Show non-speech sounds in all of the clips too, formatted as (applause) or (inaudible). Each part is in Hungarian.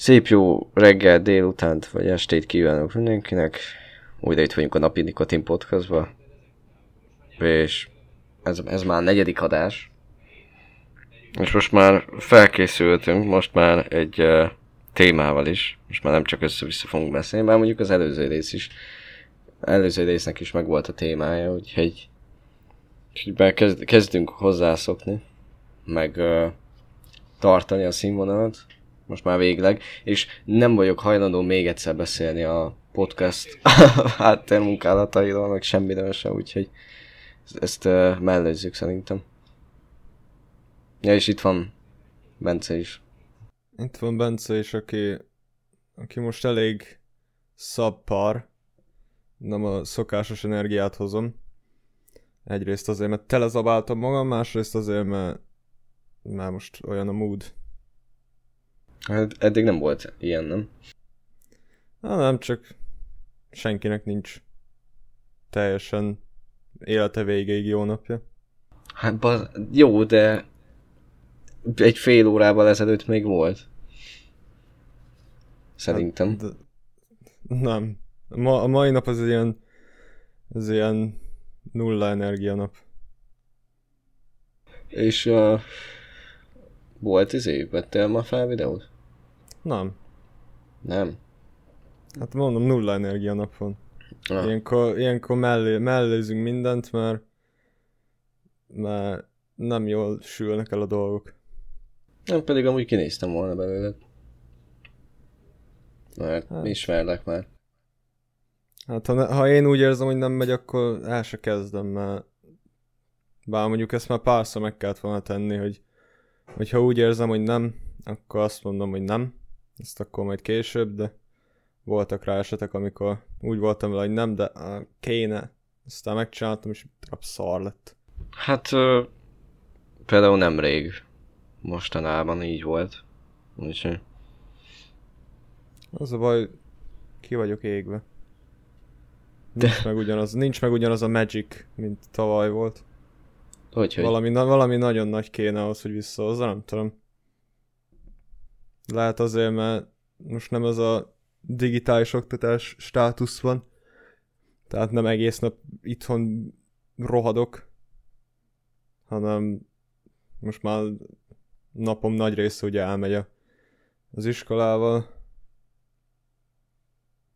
Szép jó reggel, délutánt vagy estét kívánok mindenkinek. Újra itt vagyunk a napi Nikotin podcastba. És ez, ez már a negyedik adás. És most már felkészültünk, most már egy uh, témával is. Most már nem csak össze-vissza fogunk beszélni, bár mondjuk az előző rész is. Előző résznek is megvolt a témája, úgyhogy, úgyhogy kezd, kezdünk hozzászokni, meg uh, tartani a színvonalat most már végleg, és nem vagyok hajlandó még egyszer beszélni a podcast (laughs) háttérmunkálatairól, meg semmiről se, úgyhogy ezt uh, mellőzzük szerintem. Ja, és itt van Bence is. Itt van Bence is, aki, aki most elég szabpar, nem a szokásos energiát hozom. Egyrészt azért, mert telezabáltam magam, másrészt azért, mert, mert most olyan a mood. Hát eddig nem volt ilyen, nem? Na, nem, csak senkinek nincs teljesen élete végéig jó napja. Hát baz, jó, de egy fél órával ezelőtt még volt. Szerintem. Hát, de, nem. Ma, a mai nap az ilyen, az ilyen nulla energia nap. És uh, volt izé? Vettél ma fel videót? Nem. Nem? Hát mondom, nulla energia nap van. Ah. Ilyenkor, ilyenkor mellé, mellézünk mindent, mert, mert nem jól sülnek el a dolgok. Nem, pedig amúgy kinéztem volna belőle. Mert hát. ismerlek már. Hát ha, ha én úgy érzem, hogy nem megy, akkor el se kezdem, mert bár mondjuk ezt már párszor meg kellett volna tenni, hogy, hogy ha úgy érzem, hogy nem, akkor azt mondom, hogy nem, ezt akkor majd később, de voltak rá esetek, amikor úgy voltam vele, hogy nem, de uh, kéne. Aztán megcsináltam, és darab szar lett. Hát uh, például nemrég mostanában így volt. Úgyhogy... Az a baj, ki vagyok égve. Nincs de... meg ugyanaz, nincs meg ugyanaz a magic, mint tavaly volt. Hogy, hogy? Valami, na, valami nagyon nagy kéne ahhoz, hogy visszahozza, nem tudom. Lehet azért, mert most nem ez a digitális oktatás státusz van, tehát nem egész nap itthon rohadok, hanem most már napom nagy része ugye elmegy a, az iskolával,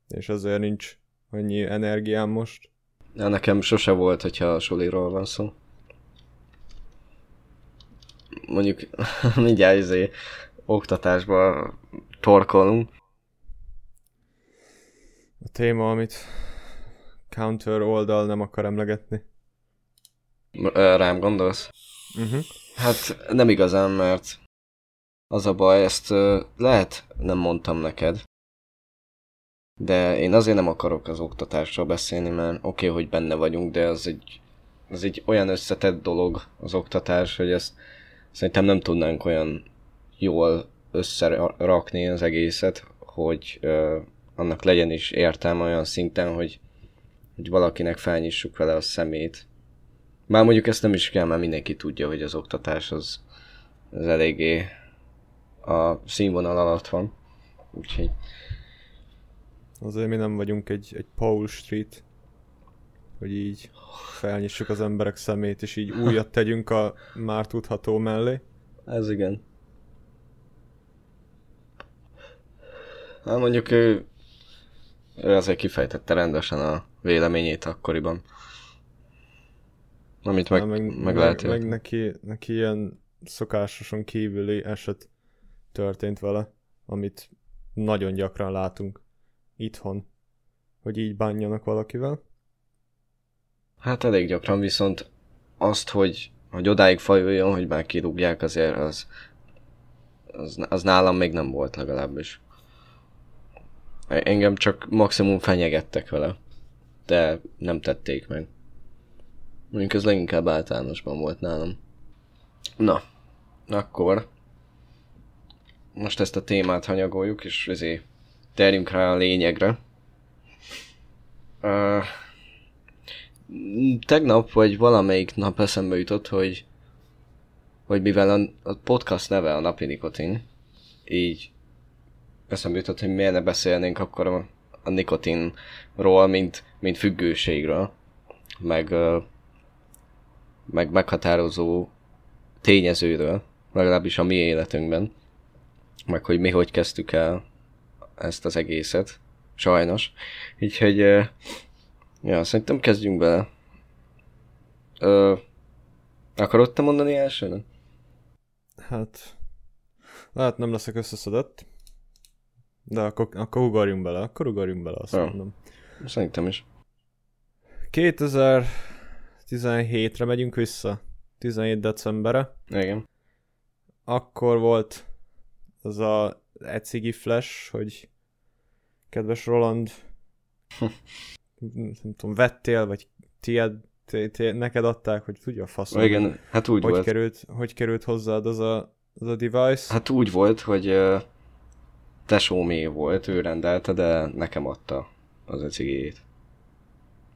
és azért nincs annyi energiám most. Ja, nekem sose volt, hogyha a suliról van szó. Mondjuk (laughs) mindjárt izé, oktatásba torkolunk. A téma, amit counter oldal nem akar emlegetni. Rám gondolsz? Uh-huh. Hát nem igazán, mert az a baj, ezt lehet nem mondtam neked, de én azért nem akarok az oktatásról beszélni, mert oké, okay, hogy benne vagyunk, de az egy, az egy olyan összetett dolog az oktatás, hogy ezt szerintem nem tudnánk olyan jól összerakni az egészet, hogy uh, annak legyen is értelme olyan szinten, hogy, hogy valakinek felnyissuk vele a szemét. Már mondjuk ezt nem is kell, mert mindenki tudja, hogy az oktatás az, az eléggé a színvonal alatt van. Úgyhogy... Azért mi nem vagyunk egy, egy Paul Street, hogy így felnyissuk az emberek szemét, és így újat tegyünk a már tudható mellé. Ez igen. Hát mondjuk ő, ő azért kifejtette rendesen a véleményét akkoriban. Amit meg, meg, meg, meg lehet meg, meg neki, neki ilyen szokásosan kívüli eset történt vele, amit nagyon gyakran látunk itthon, hogy így bánjanak valakivel. Hát elég gyakran, viszont azt, hogy, hogy odáig fajuljon, hogy már kirúgják, azért az, az, az nálam még nem volt legalábbis. Engem csak maximum fenyegettek vele, de nem tették meg. Mondjuk ez leginkább általánosban volt nálam. Na, akkor most ezt a témát hanyagoljuk, és ezért terjünk rá a lényegre. Uh, tegnap vagy valamelyik nap eszembe jutott, hogy hogy mivel a, a podcast neve a napi nikotin, így eszembe jutott, hogy miért ne beszélnénk akkor a, a nikotinról, mint, mint függőségről, meg, meg meghatározó tényezőről, legalábbis a mi életünkben, meg hogy mi hogy kezdtük el ezt az egészet, sajnos. Úgyhogy, ja, szerintem kezdjünk bele. Ö, akarod te mondani elsőnek? Hát, lehet nem leszek összeszedett, de akkor, akkor ugorjunk bele, akkor ugorjunk bele, azt Ja. mondom. Szerintem is. 2017-re megyünk vissza, 17 decemberre. Igen. Akkor volt az a ecigi flash, hogy kedves Roland, (laughs) nem tudom, vettél, vagy tied, ti- ti- neked adták, hogy tudja a faszom, Igen, hát úgy hogy volt. került, hogy került hozzád az a, az a device. Hát úgy volt, hogy tesómé volt, ő rendelte, de nekem adta az a cigéjét.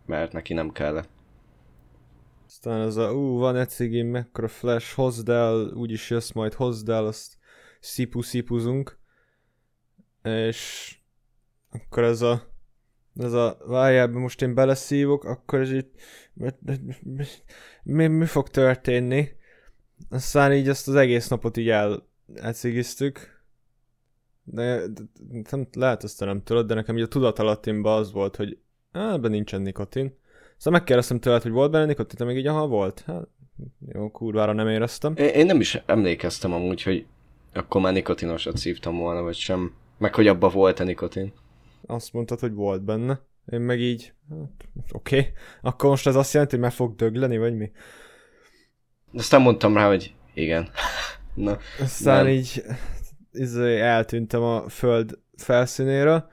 Mert neki nem kellett. Aztán az a, ú, van egy cigém, mekkora flash, hozd el, úgyis jössz majd, hozd el, azt szipu-szipuzunk. És akkor ez a, ez a, várjál, most én beleszívok, akkor ez így, mi, mi fog történni? Aztán így ezt az egész napot így el, elcigiztük. De, de, de nem, lehet ezt nem tudod, de nekem így a tudatalattimban az volt, hogy á, ebben nincsen nikotin. Szóval megkérdeztem tőled, hogy volt benne nikotin, te még így, aha, volt. Hát, jó, kurvára nem éreztem. Én, én nem is emlékeztem amúgy, hogy akkor már nikotinosat szívtam volna, vagy sem. Meg hogy abba volt a nikotin. Azt mondtad, hogy volt benne. Én meg így, hát, oké. Okay. Akkor most ez azt jelenti, hogy meg fog dögleni, vagy mi? Aztán mondtam rá, hogy igen. (laughs) Na, Aztán Nem. így izé, eltűntem a föld felszínéről.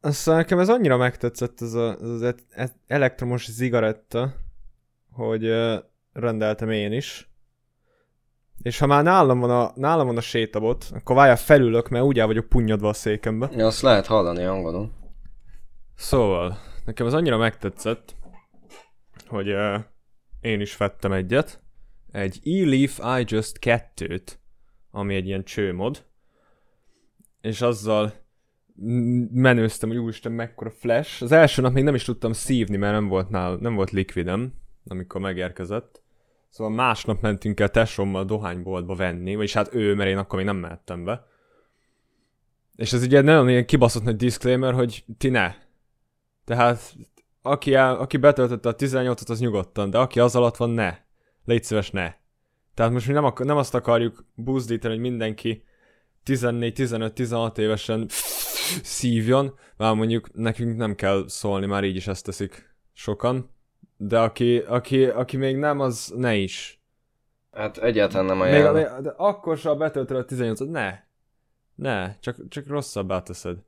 Aztán nekem ez annyira megtetszett ez a, ez az e- e- elektromos zigaretta, hogy rendeltem én is. És ha már nálam van a, nálam van a sétabot, akkor várjál felülök, mert úgy el vagyok punnyadva a székembe. ja, azt lehet hallani hangodon. Szóval, nekem ez annyira megtetszett, hogy uh, én is vettem egyet. Egy E-Leaf iJust 2-t, ami egy ilyen csőmod. És azzal menőztem, hogy úristen mekkora flash. Az első nap még nem is tudtam szívni, mert nem volt, nál, nem volt likvidem, amikor megérkezett. Szóval másnap mentünk el tesommal dohányboltba venni, vagyis hát ő, mert én akkor még nem mehettem be. És ez ugye nagyon ilyen kibaszott nagy disclaimer, hogy ti ne. Tehát aki, el, aki betöltötte a 18-ot, az nyugodtan, de aki az alatt van, ne. Légy szíves, ne. Tehát most mi nem, ak- nem azt akarjuk buzdítani, hogy mindenki 14-15-16 évesen szívjon, már mondjuk nekünk nem kell szólni, már így is ezt teszik sokan. De aki, aki, aki még nem, az ne is. Hát egyáltalán nem ajánlom. még, de akkor se, ha betöltöd a 18 ne. Ne, csak, csak rosszabbá teszed.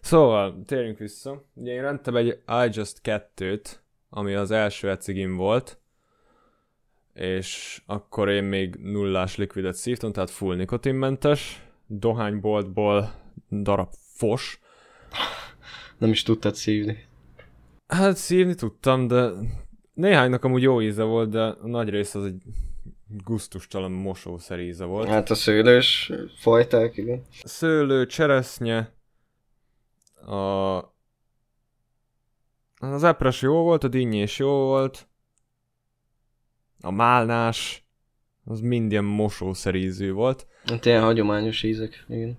Szóval, térjünk vissza. Ugye én rendtem egy iJust 2-t, ami az első ecigim volt, és akkor én még nullás likvidet szívtam, tehát full nikotinmentes, dohányboltból darab fos. Nem is tudtad szívni. Hát szívni tudtam, de néhánynak amúgy jó íze volt, de a nagy rész az egy gusztustalan mosószer íze volt. Hát a szőlős fajták, igen. szőlő, cseresznye, a... Az epres jó volt, a dinnyés jó volt, a málnás, az mind ilyen mosószerízű volt. Hát ilyen hagyományos ízek, igen.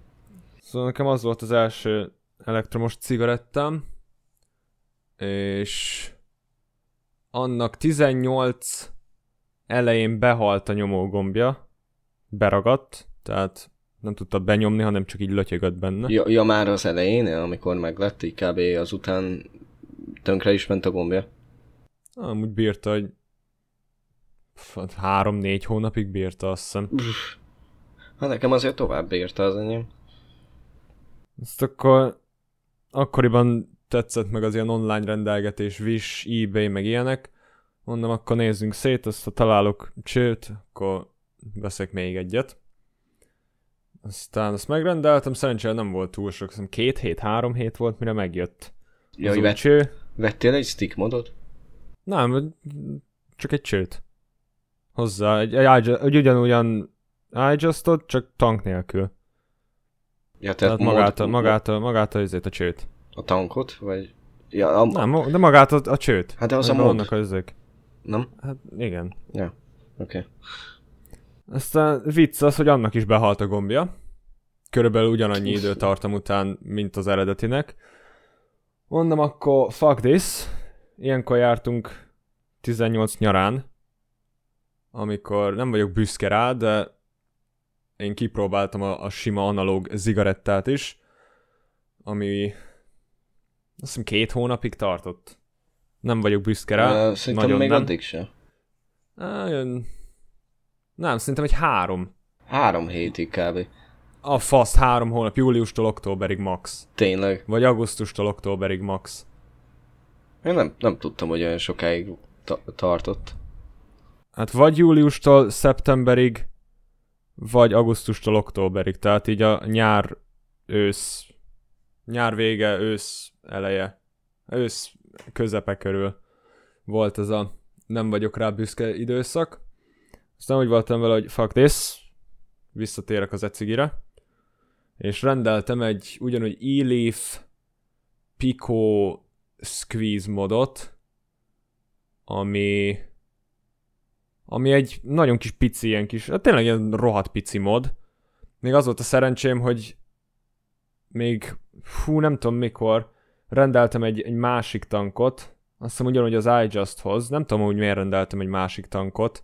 Szóval nekem az volt az első elektromos cigarettám, és annak 18 elején behalt a nyomógombja, beragadt, tehát nem tudta benyomni, hanem csak így lötyögött benne. Ja, ja már az elején, amikor meglett, így kb. azután tönkre is ment a gombja. Amúgy bírta, hogy három-négy hónapig bírta, azt hiszem. Hát nekem azért tovább érte az enyém. Ezt akkor akkoriban tetszett meg az ilyen online rendelgetés, Wish, eBay, meg ilyenek. Mondom, akkor nézzünk szét, azt ha találok csőt, akkor veszek még egyet. Aztán azt megrendeltem, szerencsére nem volt túl sok, hiszem két hét, három hét volt, mire megjött. Ja, az hogy új vett, cső. vettél egy stick modot? Nem, csak egy csőt. Hozzá, egy, egy, egy ugyanolyan iJustot, csak tank nélkül. Ja, Tehát mod- magát, a, magát, a, magát a, izét, a csőt. A tankot, vagy... Ja, a, Nem, de magát a, a csőt. Hát de az a vannak az izék. Nem? Hát igen. Ja. Oké. Okay. Aztán vicc az, hogy annak is behalt a gombja. Körülbelül ugyanannyi időtartam után, mint az eredetinek. Mondom akkor, fuck this. Ilyenkor jártunk 18 nyarán, amikor nem vagyok büszke rá, de én kipróbáltam a, a sima analóg zigarettát is, ami azt hiszem két hónapig tartott. Nem vagyok büszke rá. Ö, Szerintem nagyon még nem. addig se. Jön... Nem, szerintem egy három. Három hétig kb. A fasz három hónap, júliustól októberig max. Tényleg. Vagy augusztustól októberig max. Én nem, nem tudtam, hogy olyan sokáig ta- tartott. Hát vagy júliustól szeptemberig, vagy augusztustól októberig. Tehát így a nyár, ősz, nyár vége, ősz eleje, ősz közepe körül volt ez a nem vagyok rá büszke időszak. Aztán úgy voltam vele, hogy fuck this, visszatérek az ecigire, és rendeltem egy ugyanúgy e-leaf Pico Squeeze modot, ami ami egy nagyon kis pici, ilyen kis, hát tényleg ilyen rohadt pici mod. Még az volt a szerencsém, hogy még, fú, nem tudom mikor, rendeltem egy, egy másik tankot, azt hiszem ugyanúgy az iJusthoz, nem tudom, hogy miért rendeltem egy másik tankot.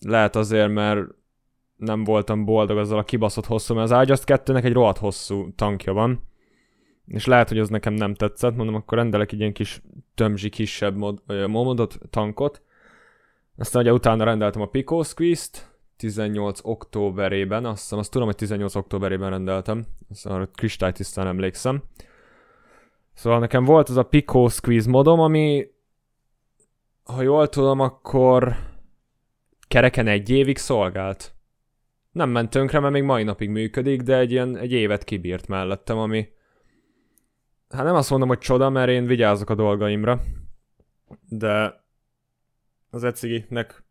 Lehet azért, mert nem voltam boldog azzal a kibaszott hosszú, mert az iJust 2-nek egy rohadt hosszú tankja van. És lehet, hogy az nekem nem tetszett, mondom, akkor rendelek egy ilyen kis tömzsi kisebb mod, modot, tankot. Aztán ugye utána rendeltem a Pico Squeeze-t, 18 októberében, azt hiszem, azt tudom, hogy 18 októberében rendeltem, azt arra kristálytisztán emlékszem. Szóval nekem volt az a Pico Squeeze modom, ami, ha jól tudom, akkor kereken egy évig szolgált. Nem ment tönkre, mert még mai napig működik, de egy ilyen egy évet kibírt mellettem, ami hát nem azt mondom, hogy csoda, mert én vigyázok a dolgaimra, de az eciginek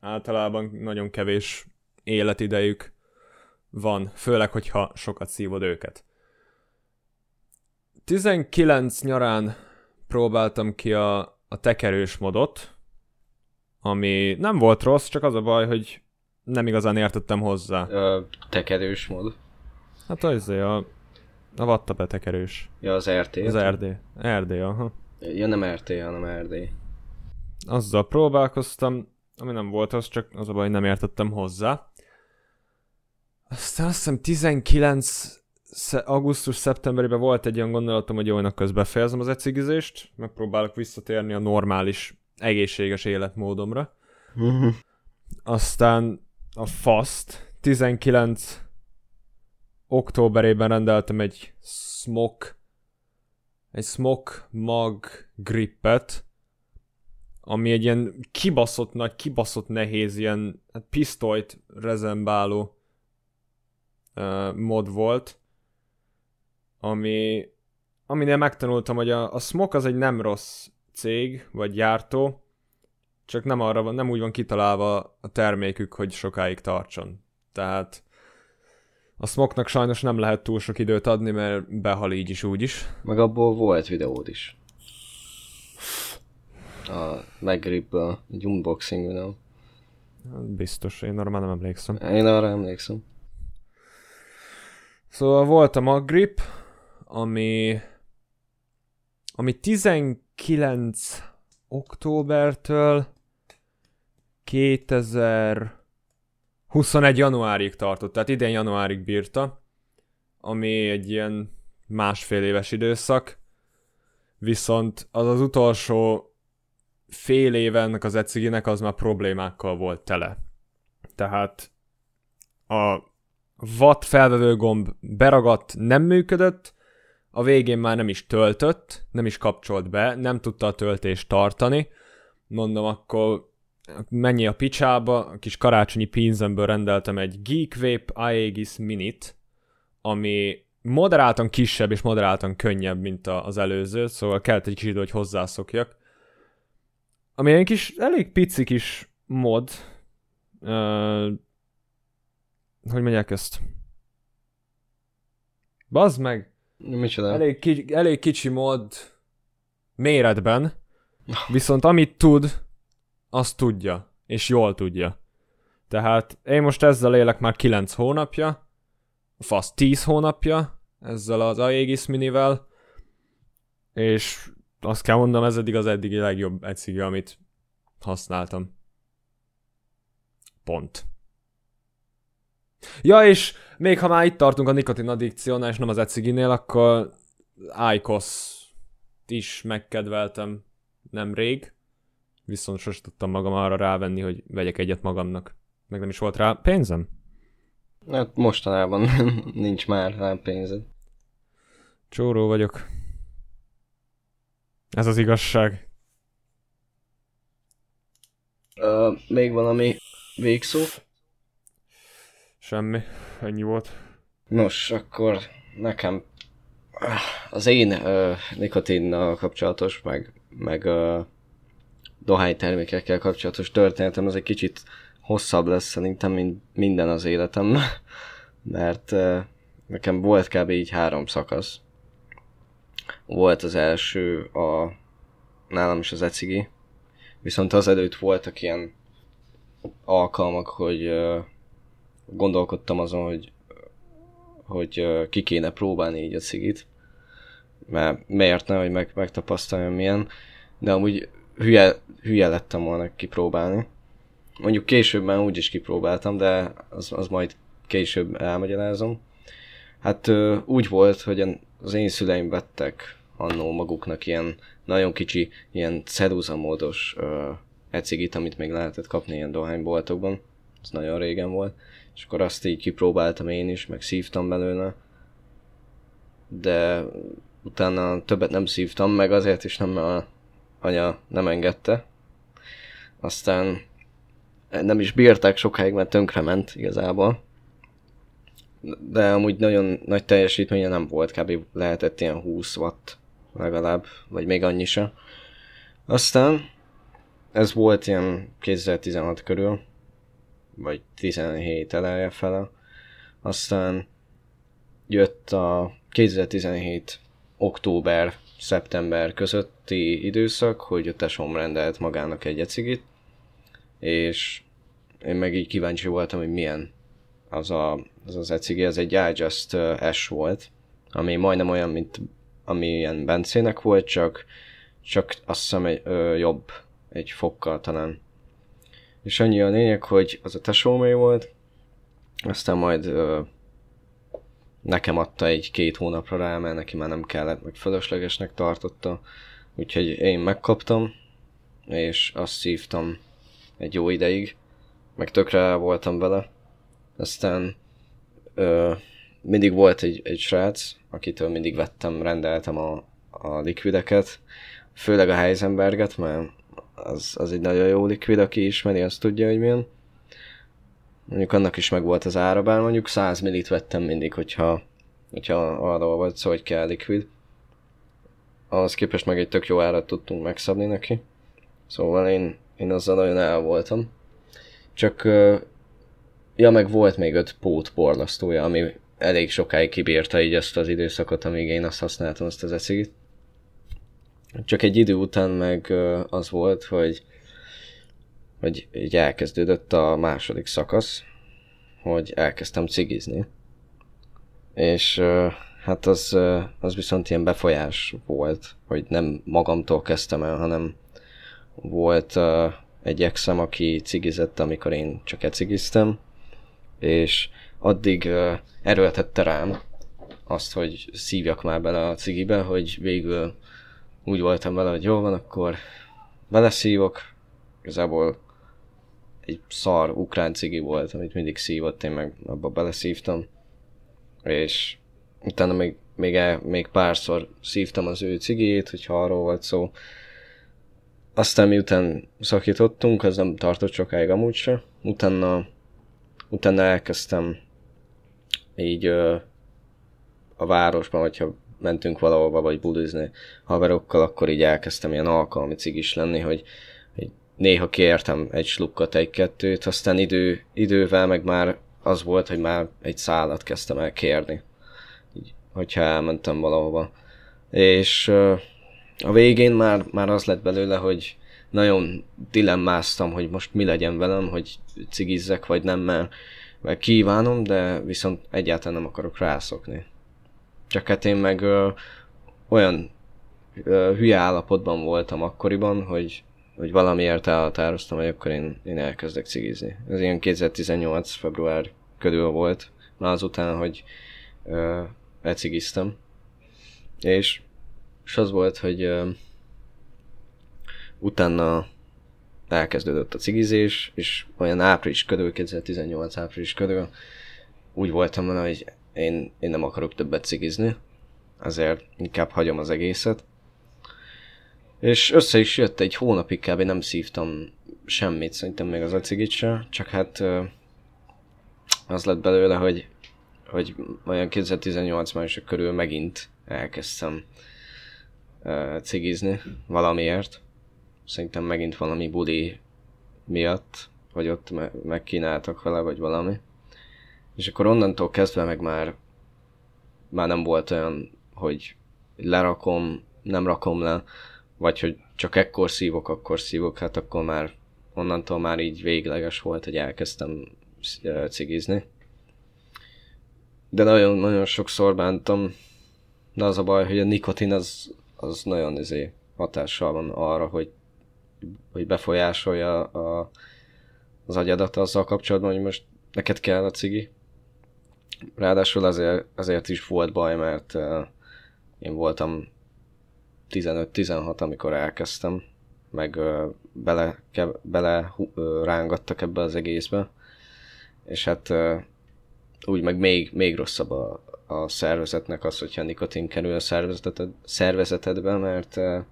általában nagyon kevés életidejük van, főleg, hogyha sokat szívod őket. 19 nyarán próbáltam ki a, a tekerős modot, ami nem volt rossz, csak az a baj, hogy nem igazán értettem hozzá. Ö, tekerős mód. Hát az a, a vatta betekerős. Ja, az RT. Az RD. RD, aha. Ja, nem RT, hanem RD. Azzal próbálkoztam, ami nem volt az, csak az a baj, nem értettem hozzá. Aztán azt hiszem 19 sze- augusztus-szeptemberében volt egy olyan gondolatom, hogy jónak közben befejezem az ecigizést, megpróbálok visszatérni a normális, egészséges életmódomra. Aztán a FAST 19 októberében rendeltem egy Smok egy Smok Mag Grippet, ami egy ilyen kibaszott nagy, kibaszott nehéz, ilyen hát pisztolyt rezembáló uh, mod volt, ami, aminél megtanultam, hogy a, a Smok az egy nem rossz cég, vagy gyártó, csak nem arra van, nem úgy van kitalálva a termékük, hogy sokáig tartson. Tehát a Smoknak sajnos nem lehet túl sok időt adni, mert behal így is úgy is. Meg abból volt videód is. A McGribből, egy unboxing videó. Biztos, én arra már nem emlékszem. Én arra emlékszem. Szóval volt a Maggrip, ami ami 19 októbertől 2021 januárig tartott, tehát idén januárig bírta, ami egy ilyen másfél éves időszak, viszont az az utolsó fél éve ennek az eciginek az már problémákkal volt tele. Tehát a watt felvevő gomb beragadt, nem működött, a végén már nem is töltött, nem is kapcsolt be, nem tudta a töltést tartani. Mondom, akkor mennyi a picsába, a kis karácsonyi pénzemből rendeltem egy Geek Vape Aegis Minit, ami moderáltan kisebb és moderáltan könnyebb, mint az előző, szóval kellett egy kis idő, hogy hozzászokjak. Ami egy kis, elég pici kis mod, uh, hogy mondják ezt? Bazd meg! Micsoda? Elég, ki, elég kicsi mod méretben, (laughs) viszont amit tud, azt tudja, és jól tudja. Tehát én most ezzel élek már 9 hónapja, fasz 10 hónapja, ezzel az Aegis minivel, és azt kell mondanom, ez eddig az eddigi legjobb egyszige, amit használtam. Pont. Ja, és még ha már itt tartunk a nikotin addikciónál, és nem az eciginél, akkor Icos is megkedveltem nemrég, viszont sosem tudtam magam arra rávenni, hogy vegyek egyet magamnak. Meg nem is volt rá pénzem. Hát mostanában (laughs) nincs már rá pénzed. Csóró vagyok. Ez az igazság. Uh, még valami végszó? Semmi. Ennyi volt. Nos, akkor nekem az én uh, nikotinnal kapcsolatos, meg, meg uh, dohánytermékekkel kapcsolatos történetem az egy kicsit hosszabb lesz szerintem, mint minden az életem, (laughs) mert uh, nekem volt kb. így három szakasz. Volt az első a nálam is az ecigi, viszont azelőtt voltak ilyen alkalmak, hogy uh, gondolkodtam azon, hogy hogy uh, ki kéne próbálni így a cigit, mert miért ne, hogy meg, megtapasztaljam milyen, de amúgy hülye, hülye lettem volna kipróbálni. Mondjuk később már úgy is kipróbáltam, de az, az majd később elmagyarázom. Hát uh, úgy volt, hogy az én szüleim vettek annó maguknak ilyen nagyon kicsi, ilyen módos uh, ecigit, amit még lehetett kapni ilyen dohányboltokban. Ez nagyon régen volt. És akkor azt így kipróbáltam én is, meg szívtam belőle. De utána többet nem szívtam meg, azért is nem, mert anya nem engedte. Aztán nem is bírták sokáig, mert tönkrement igazából. De amúgy nagyon nagy teljesítménye nem volt, kb. lehetett ilyen 20 watt legalább, vagy még annyi se. Aztán ez volt ilyen 2016 körül, vagy 17 eleje fele. Aztán jött a 2017 október szeptember közötti időszak, hogy a tesom rendelt magának egy ecigit, és én meg így kíváncsi voltam, hogy milyen az a, az, az ecigi, ez egy iJust S volt, ami majdnem olyan, mint ami ilyen Bencének volt, csak, csak azt hiszem egy, ö, jobb, egy fokkal talán. És annyi a lényeg, hogy az a tesómé volt, aztán majd ö, nekem adta egy két hónapra rá, mert neki már nem kellett, meg fölöslegesnek tartotta. Úgyhogy én megkaptam, és azt szívtam egy jó ideig, meg tökre voltam vele. Aztán ö, mindig volt egy, egy srác, akitől mindig vettem, rendeltem a, a likvideket, főleg a Heisenberget, mert az, az egy nagyon jó likvid, aki ismeri, azt tudja, hogy milyen. Mondjuk annak is meg volt az ára, bár mondjuk 100 millit vettem mindig, hogyha, hogyha arról volt szó, hogy kell likvid. Ahhoz képest meg egy tök jó árat tudtunk megszabni neki. Szóval én, én azzal nagyon el voltam. Csak, ja meg volt még öt pót porlasztója, ami elég sokáig kibírta így ezt az időszakot, amíg én azt használtam, azt az eszigit. Csak egy idő után meg az volt, hogy, hogy így elkezdődött a második szakasz, hogy elkezdtem cigizni. És hát az, az viszont ilyen befolyás volt, hogy nem magamtól kezdtem el, hanem volt egy exem, aki cigizett, amikor én csak ecigiztem, és addig erőltette rám azt, hogy szívjak már bele a cigibe, hogy végül úgy voltam vele, hogy jó van, akkor beleszívok. Igazából egy szar ukrán cigi volt, amit mindig szívott, én meg abba beleszívtam. És utána még, még, el, még párszor szívtam az ő cigét, hogyha arról volt szó. Aztán miután szakítottunk, az nem tartott sokáig amúgy se. Utána, utána elkezdtem így ö, a városban, hogyha mentünk valahova, vagy budizni haverokkal, akkor így elkezdtem ilyen alkalmi cigis lenni, hogy, hogy néha kértem egy slukkat, egy-kettőt, aztán idő, idővel meg már az volt, hogy már egy szállat kezdtem el kérni. Így hogyha elmentem valahova. És a végén már, már az lett belőle, hogy nagyon dilemmáztam, hogy most mi legyen velem, hogy cigizzek vagy nem, mert, mert kívánom, de viszont egyáltalán nem akarok rászokni. Csak hát én meg ö, olyan ö, hülye állapotban voltam akkoriban, hogy, hogy valamiért elhatároztam, hogy akkor én, én elkezdek cigizni. Ez ilyen 2018. február körül volt, már azután, hogy ö, lecigiztem. És, és az volt, hogy ö, utána elkezdődött a cigizés, és olyan április körül, 2018 április körül úgy voltam vele, hogy én, én nem akarok többet cigizni, azért inkább hagyom az egészet. És össze is jött egy hónapig kb. nem szívtam semmit, szerintem még az acigit se, csak hát az lett belőle, hogy, hogy olyan 2018 májusok körül megint elkezdtem cigizni valamiért szerintem megint valami buli miatt, vagy ott me- megkínáltak vele, vagy valami. És akkor onnantól kezdve meg már, már nem volt olyan, hogy lerakom, nem rakom le, vagy hogy csak ekkor szívok, akkor szívok, hát akkor már onnantól már így végleges volt, hogy elkezdtem cigizni. De nagyon-nagyon sokszor bántam, de az a baj, hogy a nikotin az, az nagyon izé, hatással van arra, hogy hogy befolyásolja a, az agyadat azzal kapcsolatban, hogy most neked kell a cigi. Ráadásul azért, azért is volt baj, mert uh, én voltam 15-16, amikor elkezdtem, meg uh, bele, ke, bele uh, rángattak ebbe az egészbe, és hát uh, úgy meg még, még rosszabb a, a szervezetnek az, hogyha nikotin kerül a szervezeted, szervezetedbe, mert uh,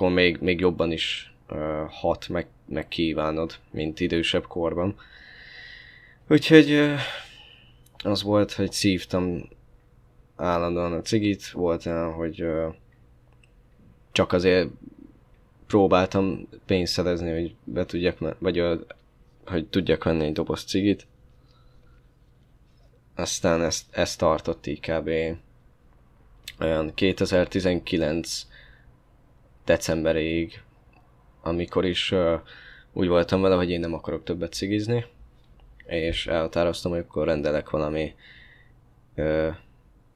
akkor még, még jobban is uh, hat, meg, meg kívánod, mint idősebb korban. Úgyhogy uh, az volt, hogy szívtam állandóan a cigit, volt olyan, hogy uh, csak azért próbáltam pénzt szerezni, hogy be tudjak, vagy uh, hogy tudjak venni egy doboz cigit. Aztán ezt, ezt tartott így kb. olyan 2019 decemberig, amikor is uh, úgy voltam vele, hogy én nem akarok többet cigizni, és elhatároztam, hogy akkor rendelek valami uh,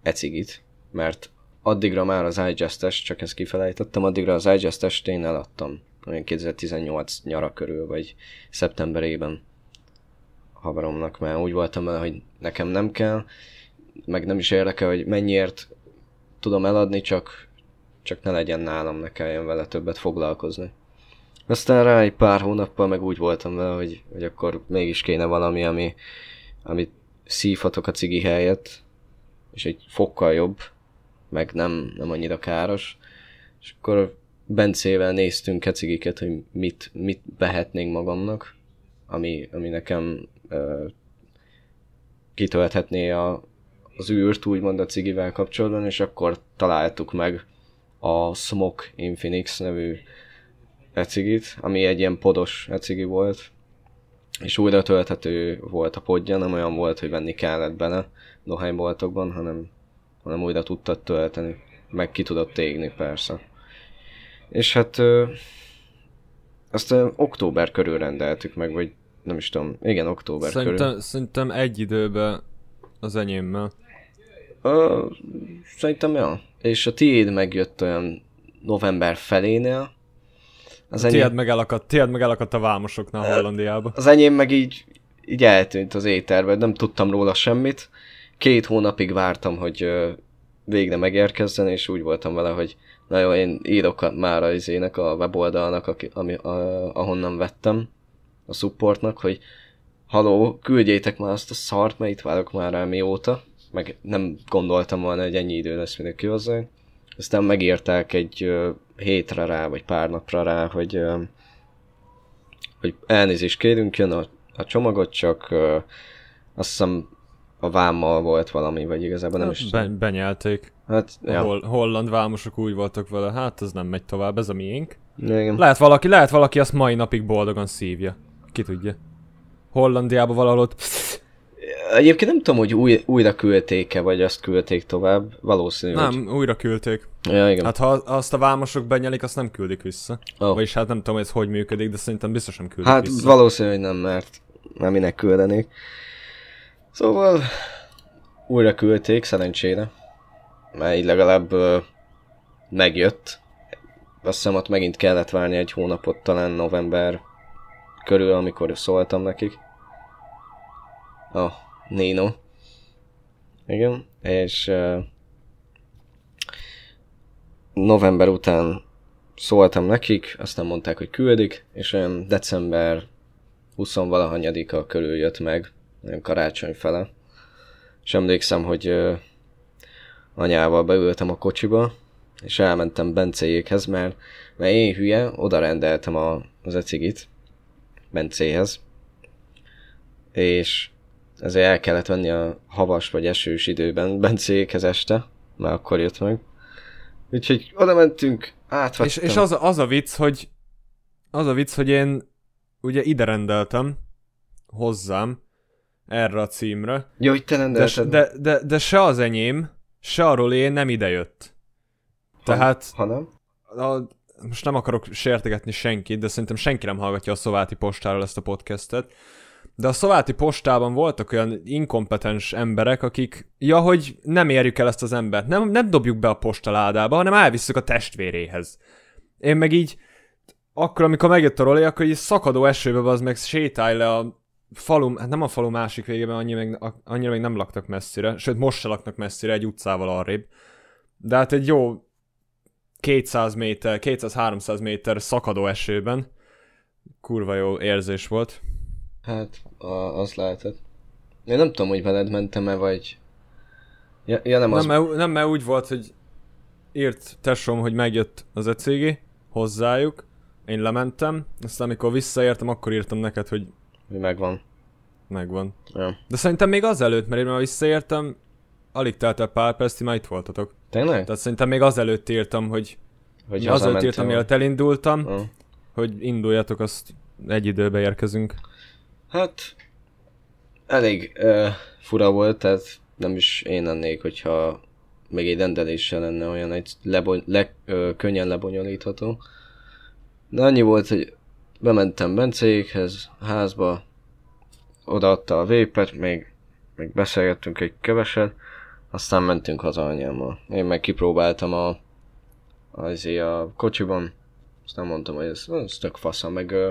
ecigit, mert addigra már az iGest-es, csak ezt kifelejtettem, addigra az iGest-est én eladtam, olyan 2018 nyara körül, vagy szeptemberében haveromnak, mert úgy voltam vele, hogy nekem nem kell, meg nem is érdekel, hogy mennyiért tudom eladni, csak csak ne legyen nálam, ne kelljen vele többet foglalkozni. Aztán rá egy pár hónappal meg úgy voltam vele, hogy, hogy akkor mégis kéne valami, ami, amit szívhatok a cigi helyett, és egy fokkal jobb, meg nem, nem annyira káros. És akkor Bencével néztünk cigiket, hogy mit, mit behetnénk magamnak, ami, ami nekem ö, kitölthetné a, az űrt, úgymond a cigivel kapcsolatban, és akkor találtuk meg a Smoke Infinix nevű ecigit, ami egy ilyen podos ecigi volt, és újra tölthető volt a podja, nem olyan volt, hogy venni kellett bele dohányboltokban, hanem, hanem újra tudtad tölteni, meg ki tudott égni persze. És hát ö, azt ö, október körül rendeltük meg, vagy nem is tudom, igen, október szerintem, körül. Szerintem egy időben az enyémmel. Ö, szerintem, ja és a tiéd megjött olyan november felénél. Az enyém... tiéd, megelakadt, tiéd megelakadt a vámosoknál Hollandiában. Az enyém meg így, így eltűnt az éterbe, nem tudtam róla semmit. Két hónapig vártam, hogy végre megérkezzen, és úgy voltam vele, hogy na jó, én írok már az izének, a weboldalnak, ami, a, ahonnan vettem, a supportnak, hogy haló, küldjétek már azt a szart, mert itt várok már rá mióta meg nem gondoltam volna, hogy ennyi idő lesz, mire kihozzák. Aztán megírták egy uh, hétre rá, vagy pár napra rá, hogy, hogy elnézést kérünk, jön a, a csomagot, csak azt hiszem a vámmal volt valami, vagy igazából nem is Be, benyelték. Hát, ja. Hol, holland vámosok úgy voltak vele, hát ez nem megy tovább, ez a miénk. Igen. Lehet valaki, lehet valaki azt mai napig boldogan szívja. Ki tudja. Hollandiában valahol ott Egyébként nem tudom, hogy új, újra küldték-e, vagy azt küldték tovább. Valószínű, Nem, újra küldték. Ja, igen. Hát ha azt a vámosok benyelik, azt nem küldik vissza. Ó. Vagyis hát nem tudom, hogy ez hogy működik, de szerintem biztosan küldik Hát vissza. valószínű, hogy nem, mert nem minek küldenék. Szóval újra küldték, szerencsére. Mert így legalább ö, megjött. Azt hiszem ott megint kellett várni egy hónapot, talán november körül, amikor szóltam nekik. A Nino. Igen, és ö, november után szóltam nekik, aztán mondták, hogy küldik, és olyan december 20 valahanyadika körül jött meg, olyan karácsony fele. És emlékszem, hogy ö, anyával beültem a kocsiba, és elmentem Bencéjékhez, mert, mert én hülye, oda rendeltem a, az ecigit Bencéhez, és ezért el kellett venni a havas vagy esős időben Bencéjékhez este, mert akkor jött meg. Úgyhogy oda mentünk, átvettem. És, és az, az a vicc, hogy az a vicc, hogy én ugye ide rendeltem hozzám erre a címre, Jó, hogy te de, rendelted. de, de, de se az enyém, se a Rolé nem idejött. Tehát Ha nem? a, most nem akarok sértegetni senkit, de szerintem senki nem hallgatja a szováti postáról ezt a podcastet. De a szováti postában voltak olyan inkompetens emberek, akik, ja, hogy nem érjük el ezt az embert, nem, nem dobjuk be a postaládába, hanem elvisszük a testvéréhez. Én meg így, akkor, amikor megjött a Roli, akkor így szakadó esőbe az meg sétálj le a falu, hát nem a falu másik végében, annyira még, annyira még nem laktak messzire, sőt most se laknak messzire, egy utcával arrébb. De hát egy jó 200 méter, 200-300 méter szakadó esőben. Kurva jó érzés volt. Hát, a, az lehetett. Én nem tudom, hogy veled mentem-e, vagy... Ja, ja nem, az... Nem, mert, nem, mert úgy volt, hogy írt tesóm, hogy megjött az ecégi hozzájuk, én lementem, aztán amikor visszaértem, akkor írtam neked, hogy hogy megvan. megvan. Ja. De szerintem még azelőtt, mert én már visszaértem, alig telt el pár perc, ti már itt voltatok. Tényleg? Tehát szerintem még azelőtt írtam, hogy Hogy azelőtt írtam, mielőtt elindultam, Ja. hogy induljatok, azt egy időbe érkezünk. Hát, elég uh, fura volt, tehát nem is én lennék, hogyha még egy rendeléssel lenne olyan egy lebony, le, ö, könnyen lebonyolítható. De annyi volt, hogy bementem Bencéjékhez, házba, odaadta a vépet, még, még beszélgettünk egy keveset, aztán mentünk haza anyámmal. Én meg kipróbáltam a, azért a kocsiban, aztán mondtam, hogy ez, ez tök fasza, meg ö,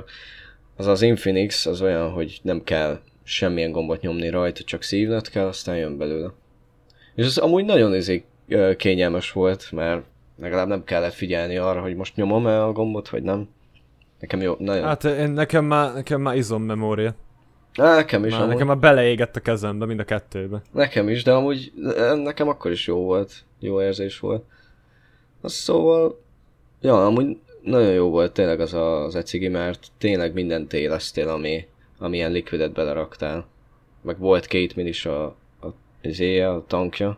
az az Infinix az olyan, hogy nem kell semmilyen gombot nyomni rajta, csak szívnod kell, aztán jön belőle. És ez amúgy nagyon izé, ö, kényelmes volt, mert legalább nem kellett figyelni arra, hogy most nyomom-e a gombot, vagy nem. Nekem jó, nagyon. Hát, én, nekem már, nekem már izommemória. nekem is, Már amúgy, nekem már beleégett a kezembe, mind a kettőbe. nekem is, de amúgy nekem akkor is jó volt, jó érzés volt. Az szóval, ja, amúgy nagyon jó volt tényleg az a, az ecigi, mert tényleg mindent élesztél, ami, amilyen likvidet beleraktál. Meg volt két minis a, a, az éje, a tankja.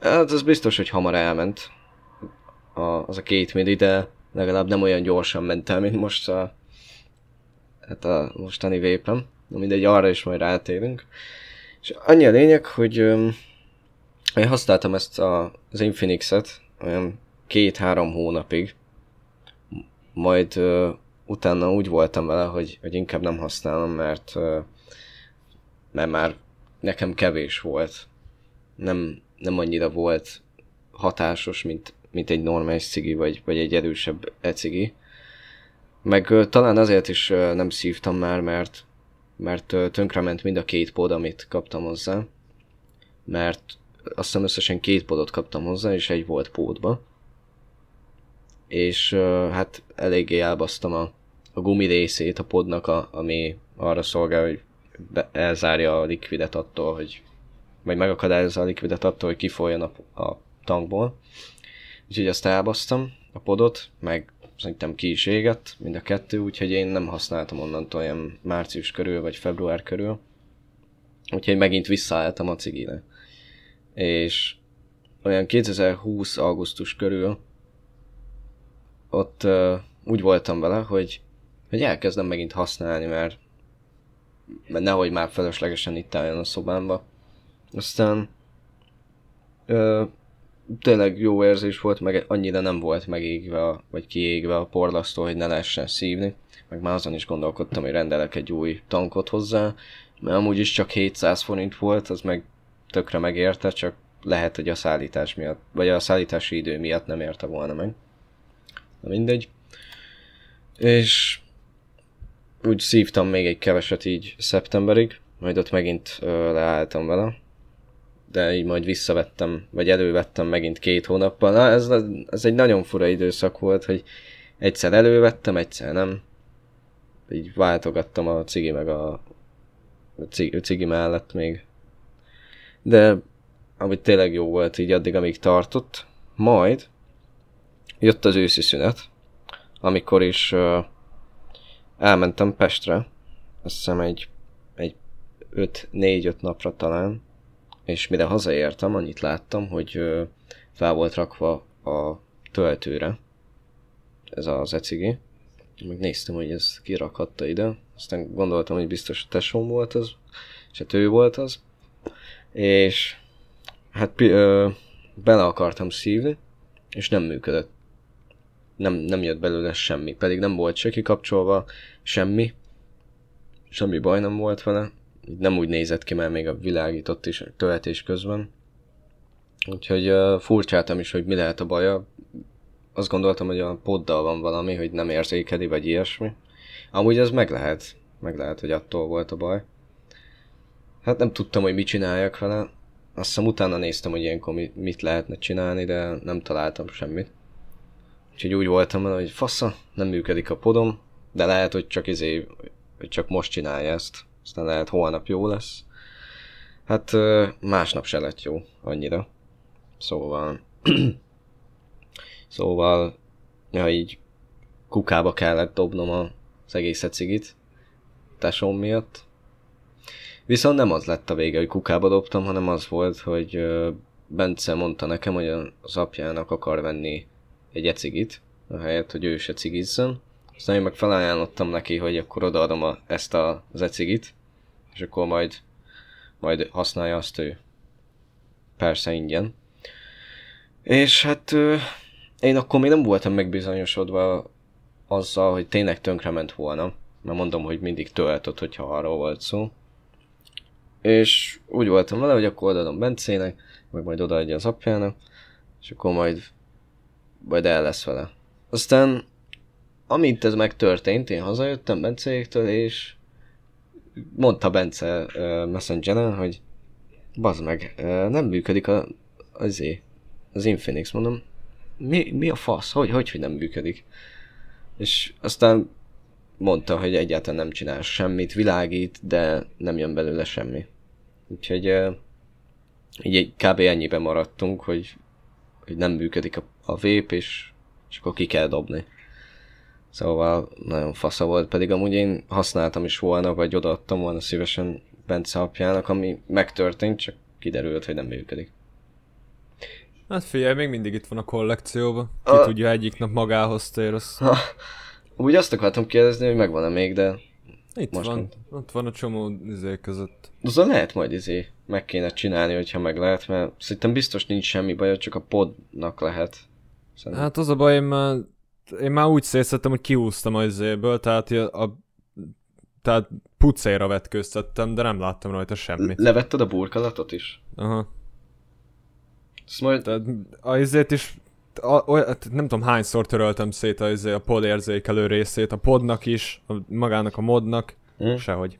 Hát az biztos, hogy hamar elment a, az a két milli, de legalább nem olyan gyorsan ment el, mint most a, hát a mostani vépem. Na mindegy, arra is majd rátérünk. És annyi a lényeg, hogy öm, én használtam ezt a, az Infinix-et olyan két-három hónapig. Majd ö, utána úgy voltam vele, hogy, hogy inkább nem használom, mert, ö, mert már nekem kevés volt. Nem, nem annyira volt hatásos, mint, mint egy normális cigi, vagy, vagy egy erősebb e-cigi. Meg ö, talán azért is ö, nem szívtam már, mert, mert ö, tönkrement mind a két pod, amit kaptam hozzá. Mert azt hiszem összesen két podot kaptam hozzá, és egy volt pódba. És hát eléggé elbasztam a, a gumi részét a podnak, a, ami arra szolgál, hogy be, elzárja a likvidet attól, hogy vagy megakadályozza a likvidet attól, hogy kifoljon a, a tankból. Úgyhogy azt elbasztam, a podot, meg szerintem ki is égett, mind a kettő, úgyhogy én nem használtam onnantól olyan március körül, vagy február körül. Úgyhogy megint visszaálltam a cigire. És olyan 2020 augusztus körül ott uh, úgy voltam vele, hogy, hogy elkezdem megint használni, mert mert nehogy már feleslegesen itt álljon a szobámba. Aztán ö, tényleg jó érzés volt, meg annyira nem volt megégve, vagy kiégve a porlasztó, hogy ne lehessen szívni. Meg már azon is gondolkodtam, hogy rendelek egy új tankot hozzá, mert amúgy is csak 700 forint volt, az meg tökre megérte, csak lehet, hogy a szállítás miatt, vagy a szállítási idő miatt nem érte volna meg. Na mindegy. És úgy szívtam még egy keveset így szeptemberig, majd ott megint ö, leálltam vele, de így majd visszavettem, vagy elővettem megint két hónappal. Na, ez, ez egy nagyon fura időszak volt, hogy egyszer elővettem, egyszer nem. Így váltogattam a cigi meg a, a cigi, cigi mellett még. De amúgy tényleg jó volt így addig, amíg tartott. Majd jött az őszi szünet, amikor is uh, elmentem Pestre, azt hiszem egy, egy 5-4-5 napra talán, és mire hazaértem, annyit láttam, hogy uh, fel volt rakva a töltőre ez az ecigi. Meg néztem, hogy ez kirakhatta ide. Aztán gondoltam, hogy biztos a tesóm volt az, és hát ő volt az. És hát ö, bele akartam szívni, és nem működött. Nem, nem jött belőle semmi, pedig nem volt se kikapcsolva, semmi. Semmi baj nem volt vele. Nem úgy nézett ki, mert még a világított is töltés közben. Úgyhogy uh, furcsáltam is, hogy mi lehet a baja. Azt gondoltam, hogy a poddal van valami, hogy nem érzékeli, vagy ilyesmi. Amúgy ez meg lehet. Meg lehet, hogy attól volt a baj. Hát nem tudtam, hogy mit csináljak vele azt hiszem utána néztem, hogy ilyenkor mit lehetne csinálni, de nem találtam semmit. Úgyhogy úgy voltam hogy fasza, nem működik a podom, de lehet, hogy csak izé, hogy csak most csinálja ezt. Aztán lehet holnap jó lesz. Hát másnap se lett jó annyira. Szóval... (clears throat) szóval, ja így kukába kellett dobnom az egész cigit tesóm miatt. Viszont nem az lett a vége, hogy kukába dobtam, hanem az volt, hogy Bence mondta nekem, hogy az apjának akar venni egy ecigit, ahelyett, hogy ő se cigizzen. Aztán én meg felajánlottam neki, hogy akkor odaadom a, ezt a, az ecigit, és akkor majd, majd használja azt ő. Persze ingyen. És hát én akkor még nem voltam megbizonyosodva azzal, hogy tényleg tönkrement volna. Mert mondom, hogy mindig töltött, hogyha arról volt szó. És úgy voltam vele, hogy akkor odaadom Bencének, meg majd odaadja az apjának, és akkor majd, majd el lesz vele. Aztán, amint ez megtörtént, én hazajöttem Bencéktől, és mondta Bence uh, Messengeren, hogy bazd meg, uh, nem működik a, az, az Infinix, mondom, mi, mi a fasz, hogy, hogy, hogy nem működik? És aztán mondta, hogy egyáltalán nem csinál semmit, világít, de nem jön belőle semmi. Úgyhogy uh, így kb. ennyiben maradtunk, hogy, hogy nem működik a, a vép, és, és akkor ki kell dobni. Szóval nagyon fasza volt, pedig amúgy én használtam is volna, vagy odaadtam volna szívesen Bence apjának, ami megtörtént, csak kiderült, hogy nem működik. Hát figyelj, még mindig itt van a kollekcióban. Ki a... tudja, egyik nap magához tér, azt... Úgy azt akartam kérdezni, hogy megvan-e még, de itt Most van, mint. ott van a csomó izé között. Azon lehet majd izé, meg kéne csinálni, hogyha meg lehet, mert szerintem biztos nincs semmi baj, csak a podnak lehet. Szerintem. Hát az a baj, én már, én már úgy szétszettem, hogy kiúztam az izéből, tehát a, a tehát pucéra vetkőztettem, de nem láttam rajta semmit. Levetted a burkolatot is? Aha. Ezt majd... Tehát a izét is a, olyan, nem tudom hányszor töröltem szét a, izé, a pod érzékelő részét, a podnak is, a, magának a modnak, hmm. sehogy.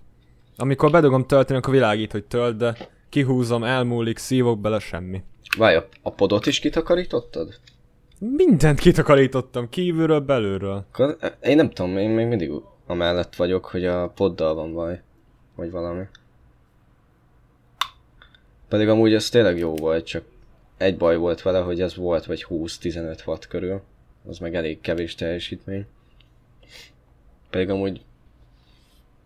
Amikor bedugom tölteni, akkor világít, hogy tölt, de kihúzom, elmúlik, szívok bele, semmi. Várj, a, a podot is kitakarítottad? Mindent kitakarítottam, kívülről, belülről. Akkor, én nem tudom, én még mindig amellett vagyok, hogy a poddal van baj. Vagy valami. Pedig amúgy ez tényleg jó volt, csak egy baj volt vele, hogy ez volt vagy 20-15 watt körül. Az meg elég kevés teljesítmény. Pedig amúgy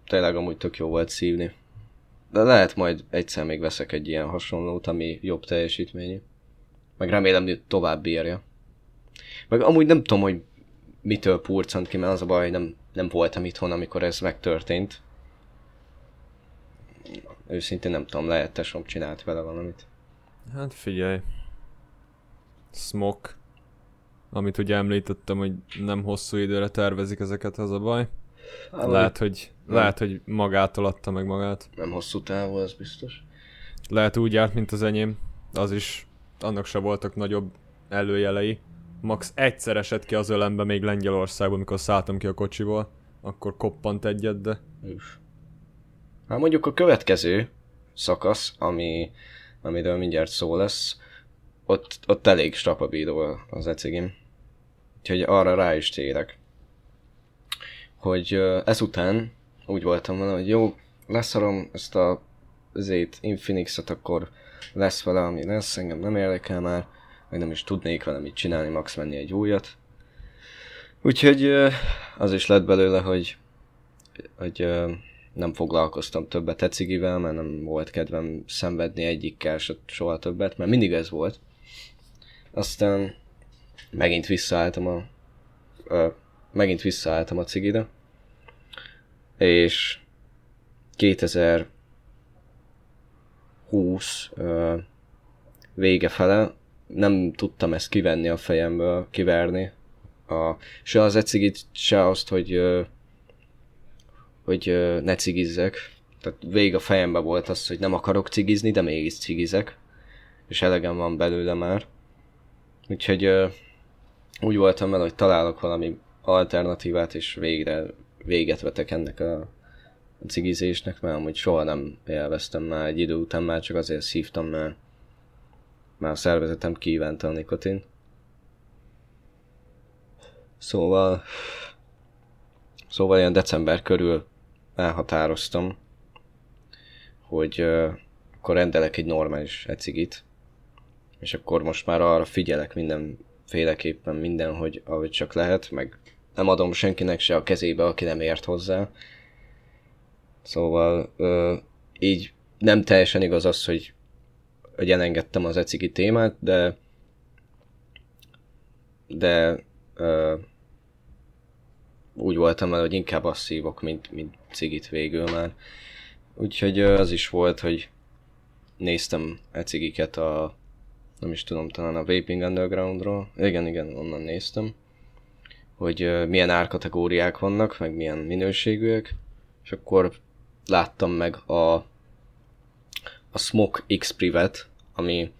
tényleg amúgy tök jó volt szívni. De lehet majd egyszer még veszek egy ilyen hasonlót, ami jobb teljesítményű. Meg remélem, hogy tovább bírja. Meg amúgy nem tudom, hogy mitől purcant ki, mert az a baj, hogy nem, nem voltam itthon, amikor ez megtörtént. őszintén nem tudom, lehet tesóm csinált vele valamit. Hát figyelj. Smok. Amit ugye említettem, hogy nem hosszú időre tervezik ezeket, az a baj. Hát, Lehet, hogy, lehet, hogy magától adta meg magát. Nem hosszú távú, az biztos. Lehet úgy járt, mint az enyém. Az is, annak se voltak nagyobb előjelei. Max egyszer esett ki az ölembe még Lengyelországban, amikor szálltam ki a kocsiból. Akkor koppant egyet, de... Üff. Hát mondjuk a következő szakasz, ami, amiről mindjárt szó lesz, ott, ott elég strapabíró az ecigim. Úgyhogy arra rá is térek. Hogy ö, ezután úgy voltam vele, hogy jó, leszarom ezt a zét Infinix-et, akkor lesz vele, ami lesz, engem nem érdekel már, meg nem is tudnék vele mit csinálni, max venni egy újat. Úgyhogy az is lett belőle, hogy, hogy nem foglalkoztam többet ecigivel, mert nem volt kedvem szenvedni egyikkel soha többet, mert mindig ez volt. Aztán megint visszaálltam a, ö, megint visszaálltam a cigire, és 2020 ö, vége fele nem tudtam ezt kivenni a fejemből, kiverni. A, se az ecigit, se azt, hogy ö, hogy ö, ne cigizzek. Tehát végig a fejemben volt az, hogy nem akarok cigizni, de mégis cigizek. És elegem van belőle már. Úgyhogy ö, úgy voltam vele, hogy találok valami alternatívát, és végre véget vetek ennek a, cigizésnek, mert amúgy soha nem élveztem már egy idő után, már csak azért szívtam, mert már a szervezetem kívánta a nikotin. Szóval Szóval ilyen december körül elhatároztam, hogy uh, akkor rendelek egy normális ecigit, és akkor most már arra figyelek mindenféleképpen minden, hogy ahogy csak lehet, meg nem adom senkinek se a kezébe, aki nem ért hozzá. Szóval uh, így nem teljesen igaz az, hogy, hogy elengedtem az ecigi témát, de de uh, úgy voltam vele, hogy inkább azt szívok, mint, mint cigit végül már. Úgyhogy ö, az is volt, hogy néztem e cigiket a, nem is tudom, talán a Vaping Undergroundról. Igen, igen, onnan néztem. Hogy milyen árkategóriák vannak, meg milyen minőségűek. És akkor láttam meg a, a Smoke X Privet, ami,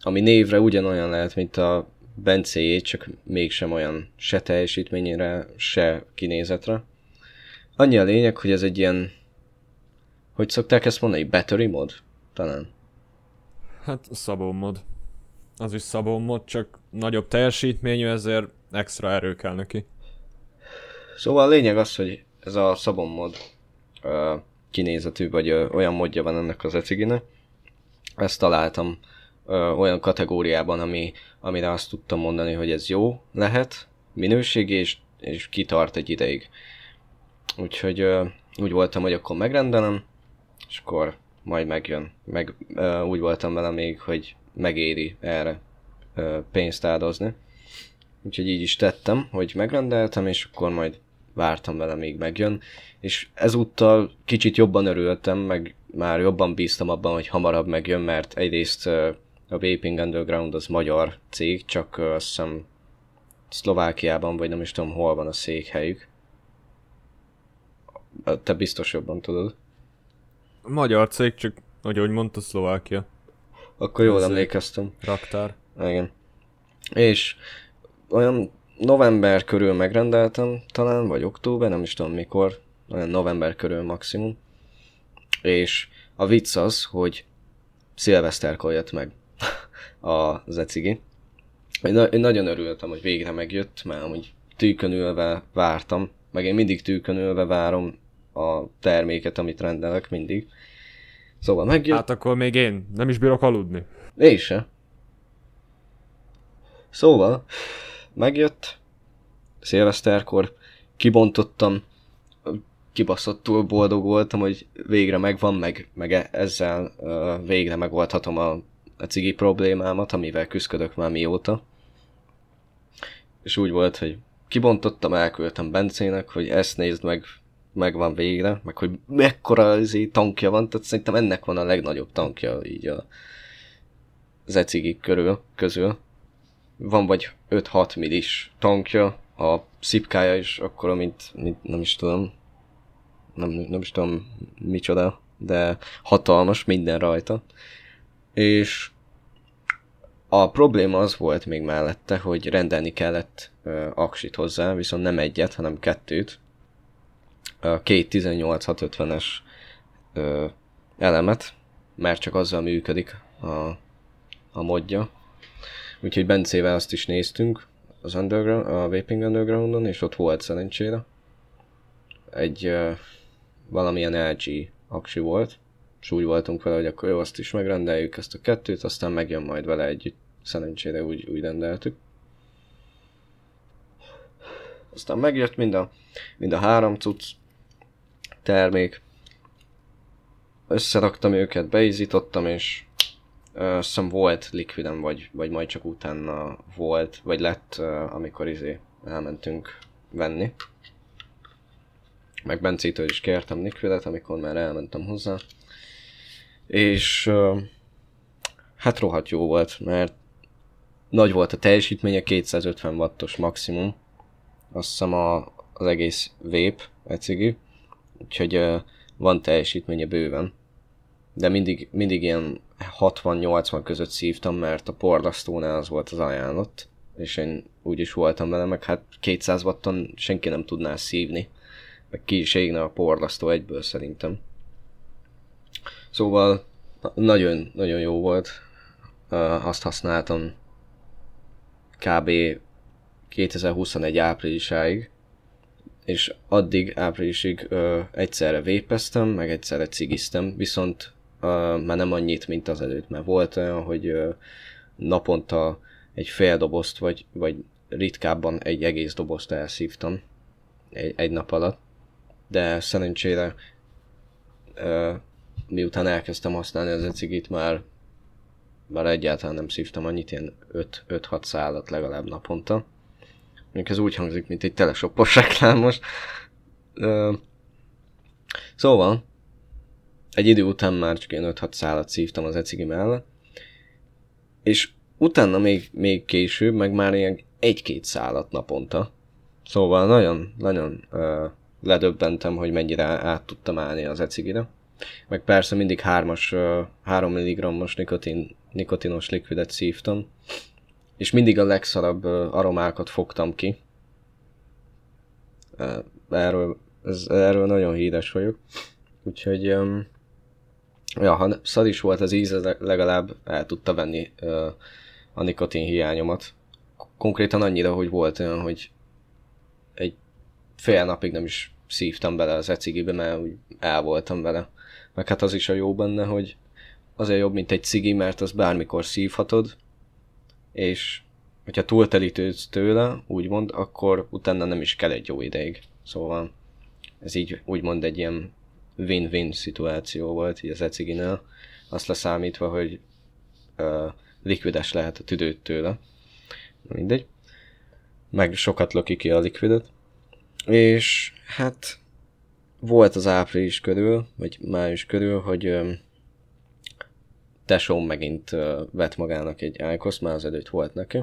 ami névre ugyanolyan lehet, mint a Bencéjét, csak mégsem olyan se teljesítményére, se kinézetre. Annyi a lényeg, hogy ez egy ilyen, hogy szokták ezt mondani, battery mod? Talán. Hát szabó mod. Az is szabó mod, csak nagyobb teljesítményű, ezért extra erő kell neki. Szóval a lényeg az, hogy ez a szabon mod ö, kinézetű, vagy ö, olyan modja van ennek az eciginek. Ezt találtam ö, olyan kategóriában, ami, amire azt tudtam mondani, hogy ez jó lehet, minőségi, és, és kitart egy ideig. Úgyhogy ö, úgy voltam, hogy akkor megrendelem, és akkor majd megjön. Meg ö, úgy voltam vele még, hogy megéri erre ö, pénzt áldozni. Úgyhogy így is tettem, hogy megrendeltem, és akkor majd vártam vele, még megjön. És ezúttal kicsit jobban örültem, meg már jobban bíztam abban, hogy hamarabb megjön, mert egyrészt ö, a Vaping Underground az magyar cég, csak ö, azt hiszem Szlovákiában, vagy nem is tudom hol van a székhelyük. Te biztos jobban tudod. Magyar cég, csak hogy ahogy mondta, Szlovákia. Akkor jól Ez- emlékeztem. Raktár. Igen. És olyan november körül megrendeltem talán, vagy október, nem is tudom mikor, olyan november körül maximum. És a vicc az, hogy szilveszterkor jött meg (laughs) az ecigi. Én, na- én nagyon örültem, hogy végre megjött, mert amúgy tűkön ülve vártam, meg én mindig tűkön ülve várom a terméket, amit rendelek, mindig. Szóval megjött, Hát akkor még én nem is bírok aludni. én se. Szóval, megjött, szilveszterkor, kibontottam, kibaszottul boldog voltam, hogy végre megvan, meg, meg e- ezzel uh, végre megoldhatom a, a cigi problémámat, amivel küzdök már mióta. És úgy volt, hogy kibontottam, elküldtem Bencének, hogy ezt nézd meg, megvan végre, meg hogy mekkora izé, tankja van, tehát szerintem ennek van a legnagyobb tankja így a az körül, közül. Van vagy 5-6 millis tankja, a szipkája is akkor, mint, mint nem is tudom, nem, nem is tudom micsoda, de hatalmas minden rajta. És a probléma az volt még mellette, hogy rendelni kellett ö, aksit hozzá, viszont nem egyet, hanem kettőt. Két 18650-es ö, elemet, mert csak azzal működik a, a modja. Úgyhogy Bencével azt is néztünk az Underground, a Vaping Undergroundon, és ott volt szerencsére. Egy ö, valamilyen LG aksi volt, és úgy voltunk vele, hogy akkor jó, azt is megrendeljük ezt a kettőt, aztán megjön majd vele együtt. Szerencsére úgy, úgy rendeltük. Aztán megjött mind a, mind a három cucc termék. Összeraktam őket, beizítottam, és ö, azt hiszem volt likvidem, vagy, vagy majd csak utána volt, vagy lett, amikor izé elmentünk venni. Meg Bencétől is kértem likvidet, amikor már elmentem hozzá. És hát rohadt jó volt, mert nagy volt a teljesítménye, 250 wattos maximum. Azt hiszem a, az egész vép, ecigi. Úgyhogy ö, van teljesítménye bőven. De mindig, mindig ilyen 60-80 között szívtam, mert a porlasztónál az volt az ajánlott. És én úgy is voltam vele, meg hát 200 watton senki nem tudná szívni. Meg ki is égne a porlasztó egyből szerintem. Szóval nagyon, nagyon jó volt. Uh, azt használtam kb. 2021 áprilisáig, és addig áprilisig uh, egyszerre vépeztem, meg egyszerre cigiztem, viszont uh, már nem annyit, mint az előtt, mert volt olyan, hogy uh, naponta egy fél dobozt, vagy, vagy ritkábban egy egész dobozt elszívtam egy, egy nap alatt, de szerencsére uh, miután elkezdtem használni az ecigit, már, már egyáltalán nem szívtam annyit, ilyen 5-6 szállat legalább naponta. Még ez úgy hangzik, mint egy telesoppos reklám most. Uh, szóval, egy idő után már csak ilyen 5-6 szállat szívtam az ecigi mellett, és utána még, még később, meg már ilyen egy-két szállat naponta. Szóval nagyon, nagyon uh, ledöbbentem, hogy mennyire át tudtam állni az ecigire. Meg persze mindig 3-as, 3 mg-os nikotin, nikotinos likvidet szívtam, és mindig a legszarabb aromákat fogtam ki. Erről, ez, erről nagyon híres vagyok. Úgyhogy, ja, ha szar is volt az íze, legalább el tudta venni a nikotin hiányomat. Konkrétan annyira, hogy volt olyan, hogy egy fél napig nem is szívtam bele az ecigibe, mert úgy el voltam vele. Meg hát az is a jó benne, hogy azért jobb, mint egy cigi, mert az bármikor szívhatod, és hogyha túltelítődsz tőle, úgymond, akkor utána nem is kell egy jó ideig. Szóval ez így úgymond egy ilyen win-win szituáció volt így az eciginál, azt leszámítva, hogy uh, likvides lehet a tüdőt tőle. Mindegy. Meg sokat löki ki a likvidet. És hát volt az április körül, vagy május körül, hogy ö, tesóm megint vett magának egy ájkoszt, már az előtt volt neki,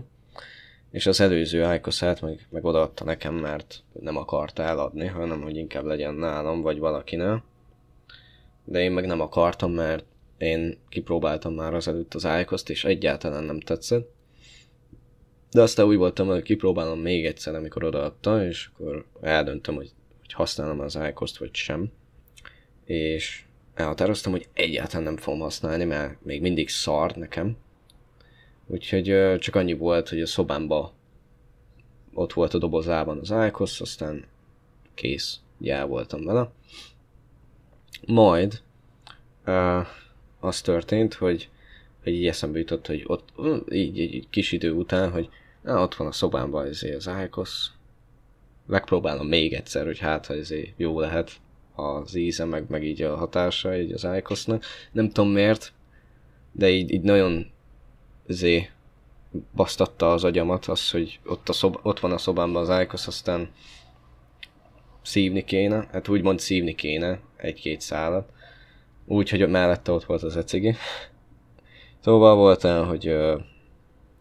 és az előző ájkoszát meg, meg odaadta nekem, mert nem akarta eladni, hanem hogy inkább legyen nálam, vagy valakinél. De én meg nem akartam, mert én kipróbáltam már az előtt az ájkoszt, és egyáltalán nem tetszett. De aztán úgy voltam, hogy kipróbálom még egyszer, amikor odaadta, és akkor eldöntöm, hogy hogy használom az iCost vagy sem. És elhatároztam, hogy egyáltalán nem fogom használni, mert még mindig szar nekem. Úgyhogy csak annyi volt, hogy a szobámba ott volt a dobozában az iCost, aztán kész, el voltam vele. Majd az történt, hogy, hogy így eszembe jutott, hogy ott így, így, kis idő után, hogy na, ott van a szobámban az, az iCost, megpróbálom még egyszer, hogy hát, ha ez jó lehet az íze, meg, meg így a hatása így az iCosnak. Nem tudom miért, de így, így nagyon zé basztatta az agyamat az, hogy ott, a szoba, ott van a szobámban az iCos, aztán szívni kéne, hát úgymond szívni kéne egy-két szálat. Úgy, hogy mellette ott volt az ecigi. Szóval volt olyan, hogy ö,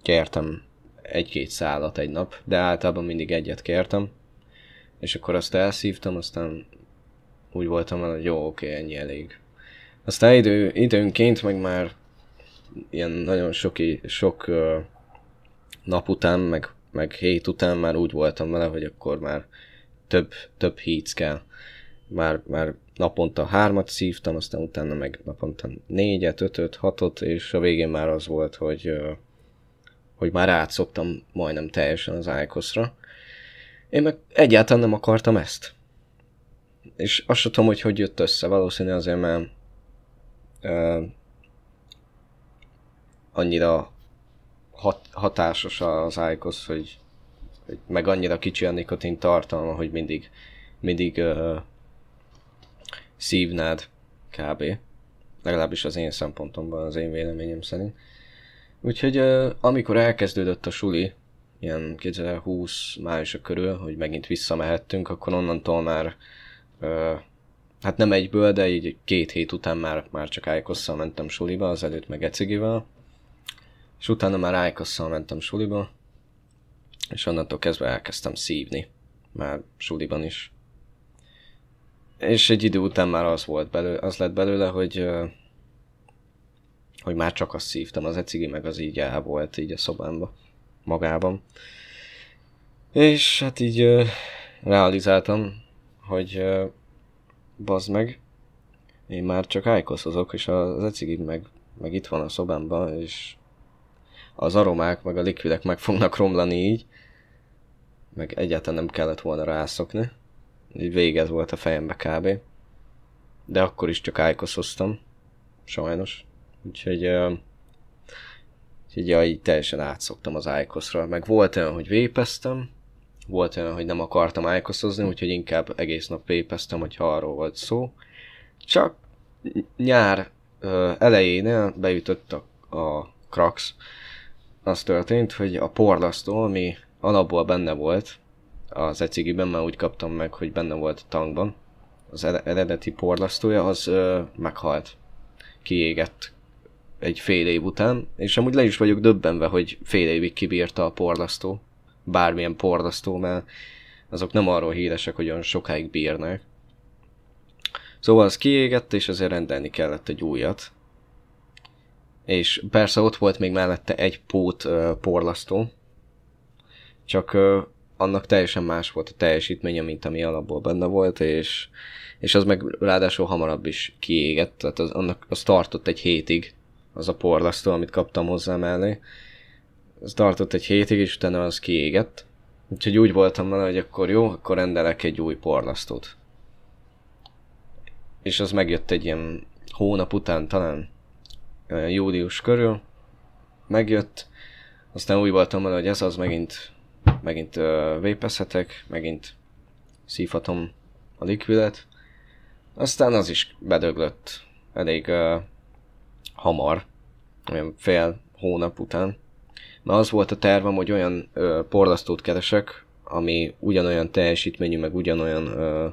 kértem egy-két szálat egy nap, de általában mindig egyet kértem. És akkor azt elszívtam, aztán úgy voltam vele, hogy jó, oké, ennyi elég. Aztán idő, időnként meg már ilyen nagyon sok, sok ö, nap után, meg, meg hét után már úgy voltam vele, hogy akkor már több, több híc kell. Már, már naponta hármat szívtam, aztán utána meg naponta négyet, ötöt, hatot, és a végén már az volt, hogy, hogy már átszoktam majdnem teljesen az Icoszra. Én meg egyáltalán nem akartam ezt. És azt sem tudom, hogy hogy jött össze, valószínűleg azért, mert uh, annyira hat, hatásos az Icos, hogy, hogy meg annyira kicsi a nikotin tartalma, hogy mindig, mindig uh, szívnád kb. Legalábbis az én szempontomban, az én véleményem szerint. Úgyhogy uh, amikor elkezdődött a suli, ilyen 2020 májusok körül, hogy megint visszamehettünk, akkor onnantól már hát nem egyből, de így két hét után már, már csak Ájkosszal mentem suliba, az előtt meg Ecigivel. És utána már Ájkosszal mentem suliba, és onnantól kezdve elkezdtem szívni. Már suliban is. És egy idő után már az volt belőle, az lett belőle, hogy hogy már csak azt szívtam, az ecigi meg az így el volt így a szobámba, magában. És hát így realizáltam, hogy bazd meg, én már csak ájkoszozok, és az ecigi meg, meg itt van a szobámban, és az aromák, meg a likvidek meg fognak romlani így, meg egyáltalán nem kellett volna rászokni. Így végez volt a fejembe kb. De akkor is csak ájkoszoztam. Sajnos. Úgyhogy... Uh, úgyhogy ja, így teljesen átszoktam az ájkoszra. Meg volt olyan, hogy vépeztem, volt olyan, hogy nem akartam ájkoszozni, úgyhogy inkább egész nap vépeztem, hogyha arról volt szó. Csak nyár elején beütött a, a Krax. Az történt, hogy a porlasztó, ami alapból benne volt, az ecigiben már úgy kaptam meg, hogy benne volt a tankban, az eredeti porlasztója, az ö, meghalt. Kiégett egy fél év után, és amúgy le is vagyok döbbenve, hogy fél évig kibírta a porlasztó. Bármilyen porlasztó, mert azok nem arról híresek, hogy olyan sokáig bírnak. Szóval az kiégett, és azért rendelni kellett egy újat. És persze ott volt még mellette egy pót uh, porlasztó, csak uh, annak teljesen más volt a teljesítménye, mint ami alapból benne volt, és, és az meg ráadásul hamarabb is kiégett, tehát az, annak, az tartott egy hétig, az a porlasztó, amit kaptam hozzá mellé. Az tartott egy hétig, és utána az kiégett. Úgyhogy úgy voltam vele, hogy akkor jó, akkor rendelek egy új porlasztót. És az megjött egy ilyen hónap után talán, július körül, megjött, aztán úgy voltam vele, hogy ez az megint megint uh, vépezhetek, megint szívhatom a likvidet. Aztán az is bedöglött elég uh, hamar, olyan fél hónap után. Mert az volt a tervem, hogy olyan uh, porlasztót keresek, ami ugyanolyan teljesítményű, meg ugyanolyan uh,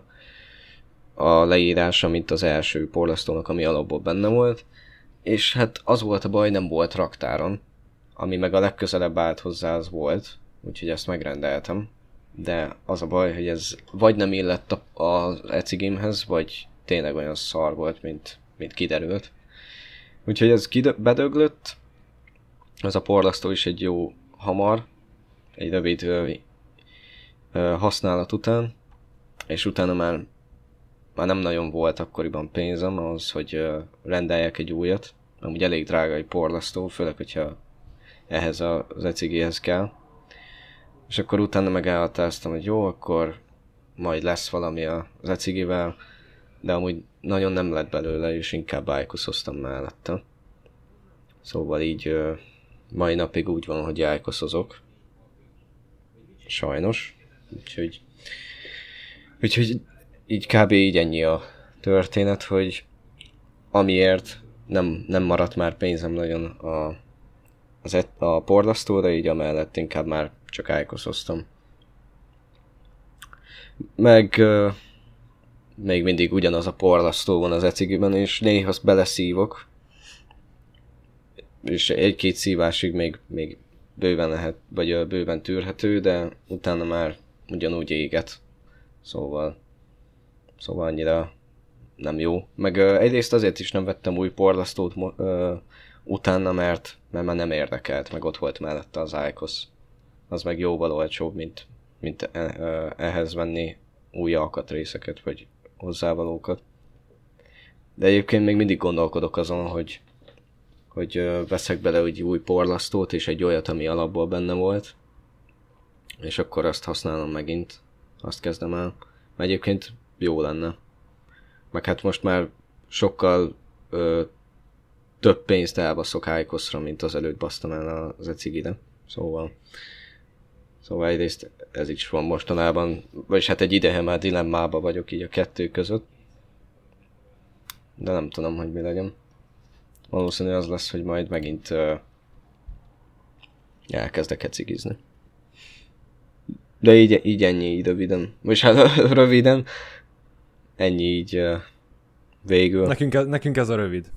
a leírása, mint az első porlasztónak, ami alapból benne volt. És hát az volt a baj, nem volt raktáron, ami meg a legközelebb állt hozzá az volt, úgyhogy ezt megrendeltem. De az a baj, hogy ez vagy nem illett az ecigimhez, vagy tényleg olyan szar volt, mint, mint kiderült. Úgyhogy ez kide- bedöglött, ez a porlasztó is egy jó hamar, egy rövid ö, ö, használat után, és utána már, már nem nagyon volt akkoriban pénzem az, hogy rendeljek egy újat, amúgy elég drága egy porlasztó, főleg, hogyha ehhez az ecigéhez kell. És akkor utána meg hogy jó, akkor majd lesz valami az ecigivel, de amúgy nagyon nem lett belőle, és inkább ájkoszoztam mellette. Szóval így mai napig úgy van, hogy ájkoszozok. Sajnos. Úgyhogy, úgyhogy így kb. így ennyi a történet, hogy amiért nem, nem maradt már pénzem nagyon a, az et, a porlasztóra, így amellett inkább már csak ájkoszoztam. Meg uh, még mindig ugyanaz a porlasztó van az ecigiben, és néha azt beleszívok. És egy-két szívásig még, még bőven lehet, vagy bőven tűrhető, de utána már ugyanúgy éget. Szóval, szóval annyira nem jó. Meg uh, egyrészt azért is nem vettem új porlasztót uh, utána, mert, mert már nem érdekelt, meg ott volt mellette az Icos. Az meg jóval olcsóbb, mint, mint uh, ehhez venni új alkatrészeket, vagy hozzávalókat. De egyébként még mindig gondolkodok azon, hogy, hogy veszek bele egy új porlasztót, és egy olyat, ami alapból benne volt, és akkor azt használom megint, azt kezdem el. Mert egyébként jó lenne. Meg hát most már sokkal ö, több pénzt elbaszok Ájkoszra, mint az előtt basztam el az ecigire. Szóval Szóval egyrészt ez is van mostanában, vagyis hát egy ideje már dilemmába vagyok így a kettő között. De nem tudom, hogy mi legyen. Valószínű az lesz, hogy majd megint uh, elkezdek ecigizni. De így, így ennyi így röviden. Most hát (laughs) röviden. Ennyi így uh, végül. Nekünk, ez, nekünk ez a rövid.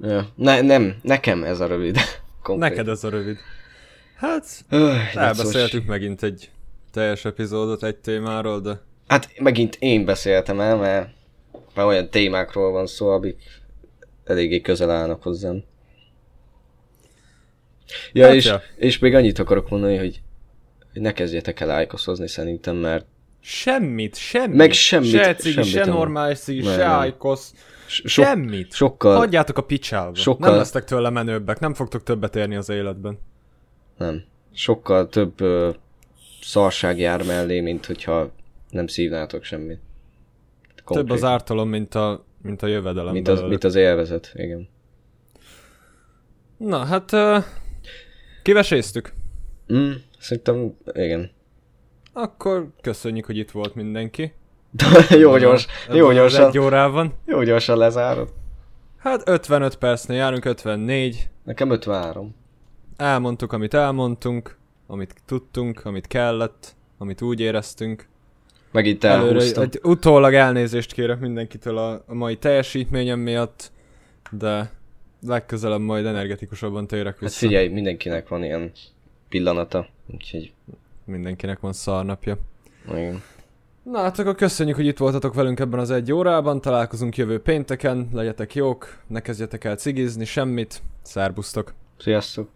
Ja. Ne, nem, nekem ez a rövid. (laughs) Konkrét. Neked ez a rövid. Hát, Öh, elbeszéltük megint egy teljes epizódot egy témáról, de... Hát megint én beszéltem el, mert, mert olyan témákról van szó, amik eléggé közel állnak hozzám. Ja, hát és, ja. és még annyit akarok mondani, hogy hogy ne kezdjetek el ájkoszozni szerintem, mert... Semmit, semmit. Meg semmit. Se cigi, semmit, se normális cigi, se ájkosz. So, semmit. Sokkal... Hagyjátok a picsába. Sokkal... Nem lesztek tőle menőbbek, nem fogtok többet érni az életben. Nem. Sokkal több ö, szarság jár mellé, mint hogyha nem szívnátok semmit. Konkrét. Több az ártalom, mint a, mint a jövedelem. Mint az, mint az élvezet, igen. Na, hát uh, kiveséztük. Mm, Szerintem, igen. Akkor köszönjük, hogy itt volt mindenki. (laughs) jó gyors, jó gyorsan. Egy órában. Jó gyorsan lezárod. Hát 55 percnél járunk, 54. Nekem 53. Elmondtuk, amit elmondtunk, amit tudtunk, amit kellett, amit úgy éreztünk. Megint elhúztam. egy, utólag elnézést kérek mindenkitől a, a mai teljesítményem miatt, de legközelebb majd energetikusabban térek vissza. Hát figyelj, mindenkinek van ilyen pillanata, úgyhogy... Mindenkinek van szarnapja. Igen. Na hát akkor köszönjük, hogy itt voltatok velünk ebben az egy órában, találkozunk jövő pénteken, legyetek jók, ne kezdjetek el cigizni, semmit, szerbusztok! Sziasztok!